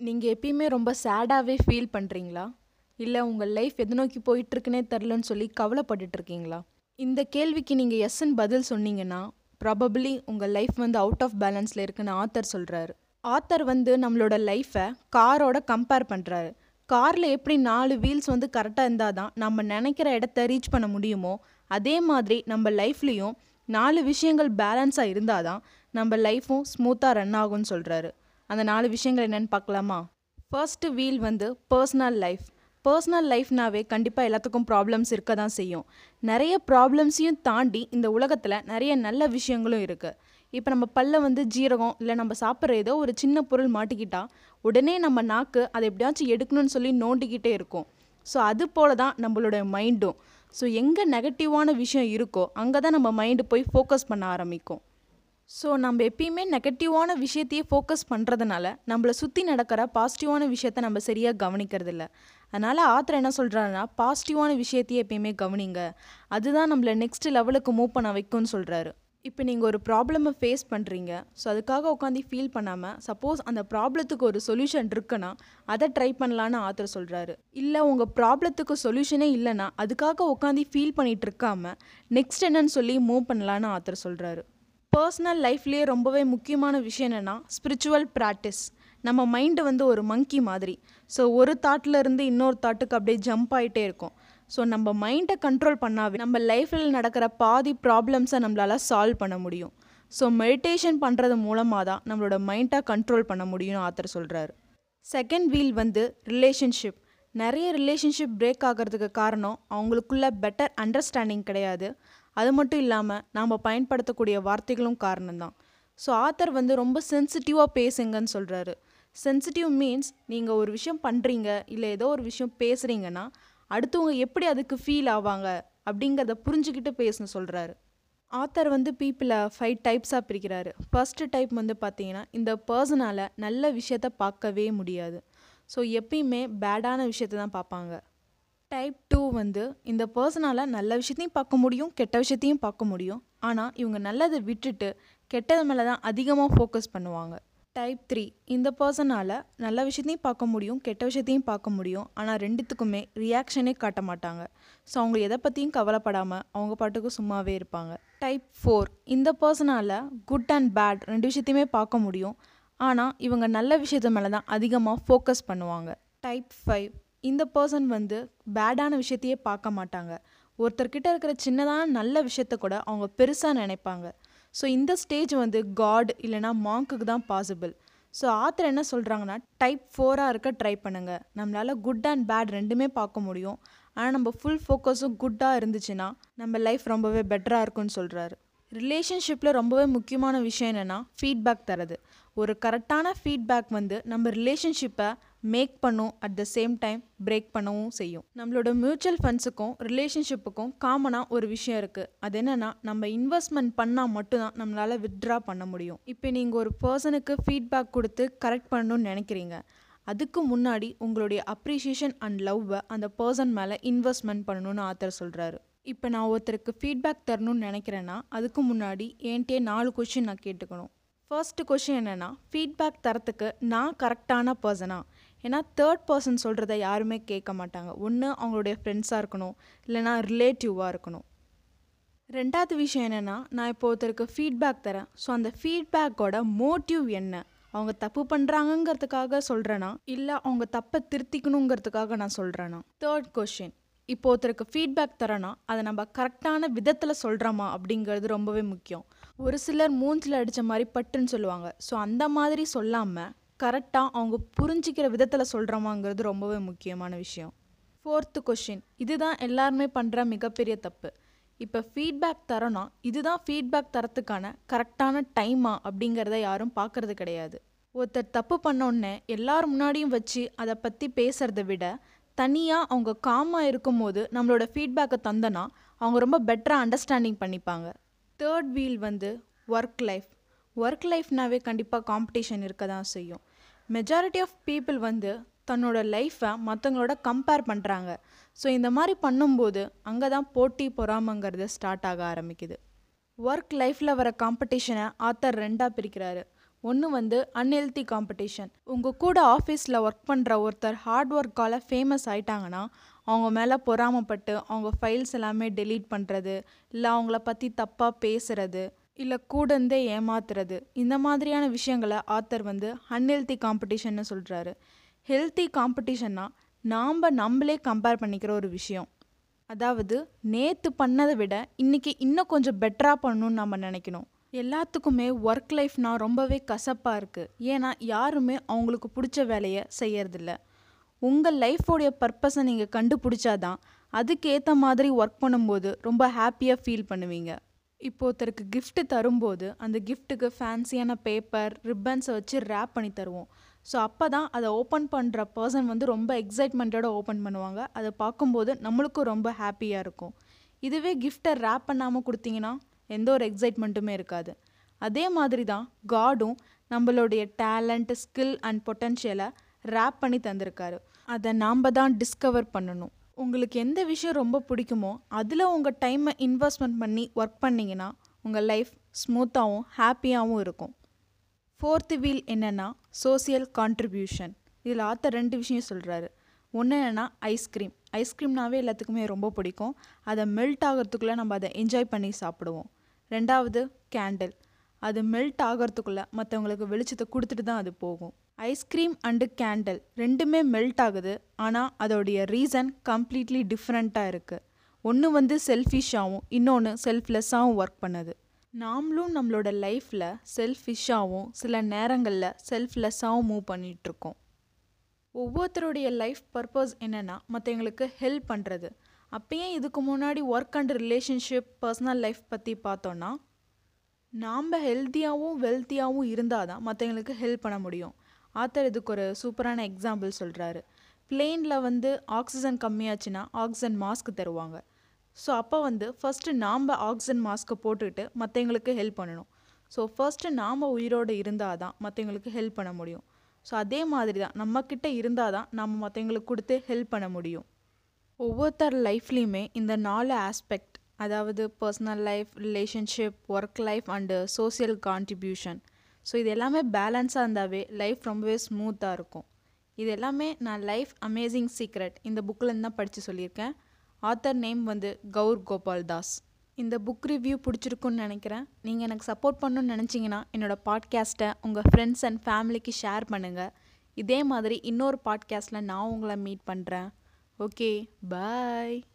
நீங்கள் எப்பயுமே ரொம்ப சேடாகவே ஃபீல் பண்ணுறீங்களா இல்லை உங்கள் லைஃப் எது நோக்கி போயிட்டுருக்குனே தெரிலன்னு சொல்லி கவலைப்பட்டுட்டு இருக்கீங்களா இந்த கேள்விக்கு நீங்கள் எஸ்ன்னு பதில் சொன்னீங்கன்னா ப்ராபப்ளி உங்கள் லைஃப் வந்து அவுட் ஆஃப் பேலன்ஸில் இருக்குன்னு ஆத்தர் சொல்கிறாரு ஆத்தர் வந்து நம்மளோட லைஃப்பை காரோட கம்பேர் பண்ணுறாரு காரில் எப்படி நாலு வீல்ஸ் வந்து கரெக்டாக இருந்தால் தான் நம்ம நினைக்கிற இடத்த ரீச் பண்ண முடியுமோ அதே மாதிரி நம்ம லைஃப்லேயும் நாலு விஷயங்கள் பேலன்ஸாக இருந்தால் தான் நம்ம லைஃப்பும் ஸ்மூத்தாக ரன் ஆகும்னு சொல்கிறாரு அந்த நாலு விஷயங்கள் என்னென்னு பார்க்கலாமா? ஃபர்ஸ்ட் வீல் வந்து பர்சனல் லைஃப் பர்சனல் லைஃப்னாவே கண்டிப்பாக எல்லாத்துக்கும் ப்ராப்ளம்ஸ் இருக்க தான் செய்யும். நிறைய ப்ராப்ளம்ஸையும் தாண்டி இந்த உலகத்தில் நிறைய நல்ல விஷயங்களும் இருக்குது இப்போ நம்ம பல்ல வந்து ஜீரகம் இல்லை நம்ம சாப்பிட்ற ஏதோ ஒரு சின்ன பொருள் மாட்டிக்கிட்டா உடனே நம்ம நாக்கு அதை எப்படியாச்சும் எடுக்கணும்னு சொல்லி நோண்டிக்கிட்டே இருக்கும். ஸோ அது போல தான் நம்மளோட மைண்டும் ஸோ எங்கே நெகட்டிவான விஷயம் இருக்கோ அங்கே தான் நம்ம மைண்டு போய் ஃபோக்கஸ் பண்ண ஆரம்பிக்கும். ஸோ நம்ம எப்பயுமே நெகட்டிவான விஷயத்தையே ஃபோக்கஸ் பண்ணுறதுனால நம்மளை சுற்றி நடக்கிற பாசிட்டிவான விஷயத்த நம்ம சரியாக கவனிக்கிறது இல்லை அதனால் ஆத்தர் என்ன சொல்கிறாருன்னா பாசிட்டிவான விஷயத்தையே எப்பயுமே கவனிங்க. அதுதான் நம்மளை நெக்ஸ்ட் லெவலுக்கு மூவ் பண்ண வைக்கும்னு சொல்கிறாரு இப்போ நீங்கள் ஒரு ப்ராப்ளமை ஃபேஸ் பண்ணுறீங்க ஸோ அதுக்காக உட்காந்து ஃபீல் பண்ணாமல் சப்போஸ் அந்த ப்ராப்ளத்துக்கு ஒரு சொல்யூஷன் இருக்குன்னா அதை ட்ரை பண்ணலான்னு ஆத்தர் சொல்கிறாரு இல்லை உங்கள் ப்ராப்ளத்துக்கு சொல்யூஷனே இல்லைன்னா அதுக்காக உட்காந்து ஃபீல் பண்ணிகிட்டு இருக்காமல் நெக்ஸ்ட் என்னன்னு சொல்லி மூவ் பண்ணலான்னு ஆத்தர் சொல்கிறாரு பர்சனல் லைஃப்லேயே ரொம்பவே முக்கியமான விஷயம் என்னென்னா ஸ்பிரிச்சுவல் ப்ராக்டிஸ் நம்ம மைண்டு வந்து ஒரு மங்கி மாதிரி. ஸோ ஒரு தாட்டில் இருந்து இன்னொரு தாட்டுக்கு அப்படியே ஜம்ப் ஆகிட்டே இருக்கும். ஸோ நம்ம மைண்டை கண்ட்ரோல் பண்ணாவே நம்ம லைஃப்பில் நடக்கிற பாதி ப்ராப்ளம்ஸை நம்மளால் சால்வ் பண்ண முடியும். ஸோ மெடிடேஷன் பண்ணுறது மூலமாக தான் நம்மளோட மைண்டை கண்ட்ரோல் பண்ண முடியும்னு ஆத்தர் சொல்கிறாரு செகண்ட் வீல் வந்து ரிலேஷன்ஷிப் நிறைய ரிலேஷன்ஷிப் பிரேக் ஆகிறதுக்கு காரணம் அவங்களுக்குள்ள பெட்டர் அண்டர்ஸ்டாண்டிங் கிடையாது. அது மட்டும் இல்லாமல் நாம் பயன்படுத்தக்கூடிய வார்த்தைகளும் காரணம்தான். ஸோ ஆத்தர் வந்து ரொம்ப சென்சிட்டிவாக பேசுங்கன்னு சொல்கிறாரு சென்சிட்டிவ் மீன்ஸ் நீங்கள் ஒரு விஷயம் பண்ணுறீங்க இல்லை ஏதோ ஒரு விஷயம் பேசுகிறீங்கன்னா அடுத்தவங்க எப்படி அதுக்கு ஃபீல் ஆவாங்க அப்படிங்கிறத புரிஞ்சுக்கிட்டு பேசணும் சொல்கிறாரு ஆத்தர் வந்து பீப்புளை ஃபைவ் டைப்ஸாக பிரிக்கிறாரு. ஃபர்ஸ்ட் டைப் வந்து பார்த்தீங்கன்னா இந்த பர்சனால் நல்ல விஷயத்த பார்க்கவே முடியாது. ஸோ எப்பயுமே பேடான விஷயத்தை தான் பார்ப்பாங்க. டைப் டூ வந்து இந்த பர்சனால் நல்ல விஷயத்தையும் பார்க்க முடியும் கெட்ட விஷயத்தையும் பார்க்க முடியும். ஆனால் இவங்க நல்லதை விட்டுட்டு கெட்டது மேலே தான் அதிகமாக ஃபோக்கஸ் பண்ணுவாங்க. டைப் த்ரீ இந்த பர்சனால் நல்ல விஷயத்தையும் பார்க்க முடியும் கெட்ட விஷயத்தையும் பார்க்க முடியும். ஆனால் ரெண்டுத்துக்குமே ரியாக்ஷனே காட்ட மாட்டாங்க. ஸோ அவங்க எதை பற்றியும் கவலைப்படாமல் அவங்க பாட்டுக்கு சும்மாவே இருப்பாங்க. டைப் ஃபோர் இந்த பர்சனால் குட் அண்ட் பேட் ரெண்டு விஷயத்தையுமே பார்க்க முடியும். ஆனால் இவங்க நல்ல விஷயத்து மேலே தான் அதிகமாக ஃபோக்கஸ் பண்ணுவாங்க. டைப் ஃபைவ் இந்த பர்சன் வந்து பேடான விஷயத்தையே பார்க்க மாட்டாங்க. ஒருத்தர்கிட்ட இருக்கிற சின்னதான நல்ல விஷயத்த கூட அவங்க பெருசாக நினைப்பாங்க. ஸோ இந்த ஸ்டேஜ் வந்து காட் இல்லைனா மாங்க்குக்கு தான் பாசிபிள் ஸோ ஆத்தர் என்ன சொல்கிறாங்கன்னா டைப் ஃபோராக இருக்க ட்ரை பண்ணுங்கள் நம்மளால் குட் அண்ட் பேட் ரெண்டுமே பார்க்க முடியும். ஆனால் நம்ம ஃபுல் ஃபோக்கஸும் குட்டாக இருந்துச்சுன்னா நம்ம லைஃப் ரொம்பவே பெட்டராக இருக்கும்னு சொல்கிறாரு ரிலேஷன்ஷிப்பில் ரொம்பவே முக்கியமான விஷயம் என்னென்னா ஃபீட்பேக் தரது. ஒரு கரெக்டான ஃபீட்பேக் வந்து நம்ம ரிலேஷன்ஷிப்பை மேக் பண்ணும் at the same time break பண்ணவும் செய்யும். நம்மளோட மியூச்சுவல் ஃபண்ட்ஸுக்கும் ரிலேஷன்ஷிப்புக்கும் காமனாக ஒரு விஷயம் இருக்குது அது என்னென்னா நம்ம இன்வெஸ்ட்மெண்ட் பண்ணால் மட்டும்தான் நம்மளால் வித்ட்ரா பண்ண முடியும். இப்போ நீங்கள் ஒரு பர்சனுக்கு ஃபீட்பேக் கொடுத்து கரெக்ட் பண்ணணும்னு நினைக்கிறீங்க. அதுக்கு முன்னாடி உங்களுடைய அப்ரிஷியேஷன் அண்ட் லவ்வை அந்த பர்சன் மேலே இன்வெஸ்ட்மெண்ட் பண்ணணும்னு ஆத்தர் சொல்கிறாரு இப்போ நான் ஒருத்தருக்கு ஃபீட்பேக் தரணும்னு நினைக்கிறேன்னா அதுக்கு முன்னாடி ஏன்ட்டே நாலு கொஷின் நான் கேட்டுக்கணும். ஃபர்ஸ்ட் கொஷின் என்னென்னா ஃபீட்பேக் தரத்துக்கு நான் கரெக்டான பர்சனா ஏன்னா தேர்ட் பர்சன் சொல்கிறத யாருமே கேட்க மாட்டாங்க. ஒன்று அவங்களுடைய ஃப்ரெண்ட்ஸாக இருக்கணும். இல்லைனா ரிலேட்டிவாக இருக்கணும். ரெண்டாவது விஷயம் என்னென்னா நான் இப்போ ஒருத்தருக்கு ஃபீட்பேக் தரேன். ஸோ அந்த ஃபீட்பேக்கோட மோட்டிவ் என்ன? அவங்க தப்பு பண்ணுறாங்கங்கிறதுக்காக சொல்கிறேனா இல்லை அவங்க தப்பை திருத்திக்கணுங்கிறதுக்காக நான் சொல்கிறேனா தேர்ட் கொஷின் இப்போ ஒருத்தருக்கு ஃபீட்பேக் தரேன்னா அதை நம்ம கரெக்டான விதத்தில் சொல்கிறோமா அப்படிங்கிறது ரொம்பவே முக்கியம். ஒரு சிலர் மூஞ்சில் அடித்த மாதிரி பட்டுன்னு சொல்லுவாங்க. ஸோ அந்த மாதிரி சொல்லாமல் கரெக்டாக அவங்க புரிஞ்சிக்கிற விதத்தில் சொல்கிறோமாங்கிறது ரொம்பவே முக்கியமான விஷயம். ஃபோர்த்து கொஷின் இதுதான் எல்லாருமே பண்ணுற மிகப்பெரிய தப்பு. இப்போ ஃபீட்பேக் தரோன்னா இதுதான் ஃபீட்பேக் தரத்துக்கான கரெக்டான டைமா அப்படிங்கிறத யாரும் பார்க்கறது கிடையாது. ஒருத்தர் தப்பு பண்ணோன்னே எல்லார் முன்னாடியும் வச்சு அதை பற்றி பேசுகிறத விட தனியாக அவங்க காமாக இருக்கும்போது நம்மளோட ஃபீட்பேக்கை தந்தனா அவங்க ரொம்ப பெட்டராக அண்டர்ஸ்டாண்டிங் பண்ணிப்பாங்க. தேர்ட் வீல் வந்து ஒர்க் லைஃப் ஒர்க் லைஃப்னாவே கண்டிப்பாக காம்படிஷன் இருக்க தான் செய்யும். மெஜாரிட்டி ஆஃப் பீப்புள் வந்து தன்னோட லைஃப்பை மற்றவங்களோட கம்பேர் பண்ணுறாங்க ஸோ இந்த மாதிரி பண்ணும்போது அங்கே தான் போட்டி பொறாமங்கிறது ஸ்டார்ட் ஆக ஆரம்பிக்குது. ஒர்க் லைஃப்பில் வர காம்படிஷனை ஆத்தர் ரெண்டாக பிரிக்கிறாரு. ஒன்று வந்து அன்ஹெல்தி காம்படிஷன் உங்கள் கூட ஆஃபீஸில் ஒர்க் பண்ணுற ஒருத்தர் ஹார்ட் ஒர்க்கால் ஃபேமஸ் ஆயிட்டாங்கன்னா அவங்க மேலே பொறாமப்பட்டு அவங்க ஃபைல்ஸ் எல்லாமே டெலீட் பண்ணுறது இல்லை அவங்கள பற்றி தப்பாக பேசுகிறது இல்லை கூட இருந்தே ஏமாத்துறது. இந்த மாதிரியான விஷயங்களை ஆத்தர் வந்து அன்ஹெல்தி காம்படிஷன்னு சொல்கிறாரு ஹெல்த்தி காம்படிஷன்னா நாம் நம்மளே கம்பேர் பண்ணிக்கிற ஒரு விஷயம். அதாவது நேற்று பண்ணதை விட இன்றைக்கி இன்னும் கொஞ்சம் பெட்டராக பண்ணணும்னு நம்ம நினைக்கணும். எல்லாத்துக்குமே ஒர்க் லைஃப்னால் ரொம்பவே கசப்பாக இருக்குது ஏன்னா யாருமே அவங்களுக்கு பிடிச்ச வேலையை செய்யறதில்ல. உங்கள் லைஃபோடைய பர்பஸை நீங்கள் கண்டுபிடிச்சாதான் அதுக்கேற்ற மாதிரி ஒர்க் பண்ணும்போது ரொம்ப ஹாப்பியாக ஃபீல் பண்ணுவீங்க. இப்போ ஒருத்தருக்கு கிஃப்ட்டு தரும்போது அந்த கிஃப்ட்டுக்கு ஃபேன்சியான பேப்பர் ரிப்பன்ஸை வச்சு ரேப் பண்ணி தருவோம். ஸோ அப்போ தான் அதை ஓப்பன் பண்ணுற பர்சன் வந்து ரொம்ப எக்ஸைட்மெண்ட்டோட ஓப்பன் பண்ணுவாங்க. அதை பார்க்கும்போது நம்மளுக்கும் ரொம்ப ஹாப்பியாக இருக்கும். இதுவே கிஃப்ட்டை ரேப் பண்ணாமல் கொடுத்தீங்கன்னா எந்த ஒரு எக்ஸைட்மெண்ட்டுமே இருக்காது. அதே மாதிரி தான் காடும் நம்மளுடைய டேலண்ட் ஸ்கில் அண்ட் பொட்டன்ஷியலை ரேப் பண்ணி தந்திருக்காரு. அதை நாம் தான் டிஸ்கவர் பண்ணணும். உங்களுக்கு எந்த விஷயம் ரொம்ப பிடிக்குமோ அதில் உங்கள் டைமை இன்வெஸ்ட்மெண்ட் பண்ணி ஒர்க் பண்ணிங்கன்னா உங்கள் லைஃப் ஸ்மூத்தாகவும் ஹாப்பியாகவும் இருக்கும். ஃபோர்த்து வீல் என்னென்னா சோசியல் கான்ட்ரிபியூஷன் இதில் ஆத்த ரெண்டு விஷயம் சொல்கிறாரு ஒன்று என்னென்னா ஐஸ்கிரீம் ஐஸ்கிரீம்னாவே எல்லாத்துக்குமே ரொம்ப பிடிக்கும். அதை மெல்ட் ஆகிறதுக்குள்ளே நம்ம அதை என்ஜாய் பண்ணி சாப்பிடுவோம். ரெண்டாவது கேண்டில் அது மெல்ட் ஆகிறதுக்குள்ளே மற்றவங்களுக்கு வெளிச்சத்தை கொடுத்துட்டு தான் அது போகும். ஐஸ்கிரீம் அண்டு கேண்டில் ரெண்டுமே மெல்ட் ஆகுது. ஆனால் அதோடைய ரீசன் கம்ப்ளீட்லி டிஃப்ரெண்ட்டாக இருக்குது ஒன்று வந்து செல்ஃபிஷாகவும் இன்னொன்று செல்ஃப்லெஸ்ஸாகவும் ஒர்க் பண்ணுது. நாமளும் நம்மளோட லைஃப்பில் செல்ஃபிஷாகவும் சில நேரங்களில் செல்ஃப்லெஸ்ஸாகவும் மூவ் பண்ணிகிட்ருக்கோம் ஒவ்வொருத்தருடைய லைஃப் பர்பஸ் என்னென்னா மற்றவங்களுக்கு ஹெல்ப் பண்ணுறது அப்பயே இதுக்கு முன்னாடி work and relationship personal life பற்றி பார்த்தோன்னா நாம் ஹெல்த்தியாகவும் வெல்த்தியாகவும் இருந்தால் தான் மற்றவங்களுக்கு ஹெல்ப் பண்ண முடியும். ஆத்தர் இதுக்கு ஒரு சூப்பரான எக்ஸாம்பிள் சொல்கிறாரு பிளெயினில் வந்து ஆக்சிஜன் கம்மியாச்சுன்னா ஆக்சிஜன் மாஸ்க் தருவாங்க. ஸோ அப்போ வந்து ஃபஸ்ட்டு நாம் ஆக்சிஜன் மாஸ்க்கை போட்டுக்கிட்டு மற்றவங்களுக்கு ஹெல்ப் பண்ணணும். ஸோ ஃபர்ஸ்ட்டு நாம் உயிரோடு இருந்தால் தான் மற்றவங்களுக்கு ஹெல்ப் பண்ண முடியும். ஸோ அதே மாதிரி தான் நம்மக்கிட்ட இருந்தால் தான் நம்ம மற்றவங்களுக்கு கொடுத்து ஹெல்ப் பண்ண முடியும். ஒவ்வொருத்தர் லைஃப்லேயுமே இந்த நாலு ஆஸ்பெக்ட் அதாவது personal life relationship work life and social contribution so இது எல்லாமே பேலன்ஸாக இருந்தாவே லைஃப் ரொம்பவே ஸ்மூத்தாக இருக்கும். இது எல்லாமே நான் லைஃப் அமேசிங் சீக்ரெட் இந்த புக்கிலேருந்து தான் படித்து சொல்லியிருக்கேன். ஆத்தர் நேம் வந்து கௌர் கோபால் தாஸ். இந்த புக் ரிவ்யூ பிடிச்சிருக்குன்னு நினைக்கிறேன். நீங்கள் எனக்கு சப்போர்ட் பண்ணணும்னு நினச்சிங்கன்னா என்னோடய பாட்காஸ்ட்டை உங்கள் ஃப்ரெண்ட்ஸ் அண்ட் ஃபேமிலிக்கு ஷேர் பண்ணுங்கள் இதே மாதிரி இன்னொரு பாட்காஸ்ட்டில் நான் உங்களை மீட் பண்ணுறேன் ஓகே பாய்